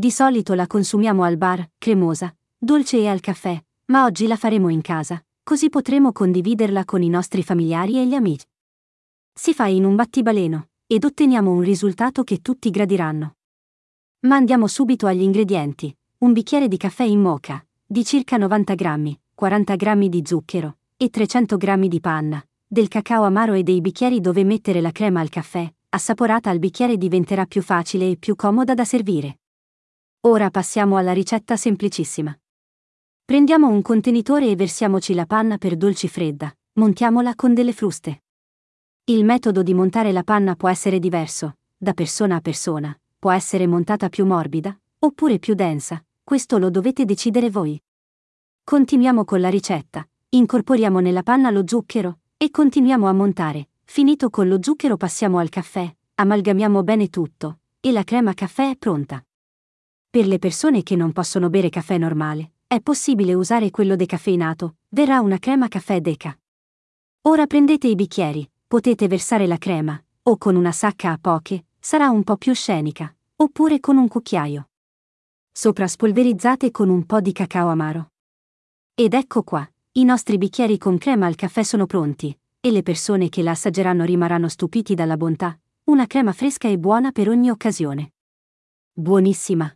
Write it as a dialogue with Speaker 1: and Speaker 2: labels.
Speaker 1: Di solito la consumiamo al bar, cremosa, dolce e al caffè, ma oggi la faremo in casa, così potremo condividerla con i nostri familiari e gli amici. Si fa in un battibaleno, ed otteniamo un risultato che tutti gradiranno. Ma andiamo subito agli ingredienti. Un bicchiere di caffè in mocha, di circa 90 grammi, 40 grammi di zucchero, e 300 grammi di panna, del cacao amaro e dei bicchieri dove mettere la crema al caffè, assaporata al bicchiere diventerà più facile e più comoda da servire. Ora passiamo alla ricetta semplicissima. Prendiamo un contenitore e versiamoci la panna per dolci fredda, montiamola con delle fruste. Il metodo di montare la panna può essere diverso, da persona a persona, può essere montata più morbida, oppure più densa, questo lo dovete decidere voi. Continuiamo con la ricetta, incorporiamo nella panna lo zucchero, e continuiamo a montare, finito con lo zucchero passiamo al caffè, amalgamiamo bene tutto, e la crema caffè è pronta. Per le persone che non possono bere caffè normale, è possibile usare quello decaffeinato, verrà una crema caffè deca. Ora prendete i bicchieri, potete versare la crema, o con una sacca a poche, sarà un po' più scenica, oppure con un cucchiaio. Sopra spolverizzate con un po' di cacao amaro. Ed ecco qua, i nostri bicchieri con crema al caffè sono pronti, e le persone che la assaggeranno rimarranno stupiti dalla bontà, una crema fresca e buona per ogni occasione. Buonissima!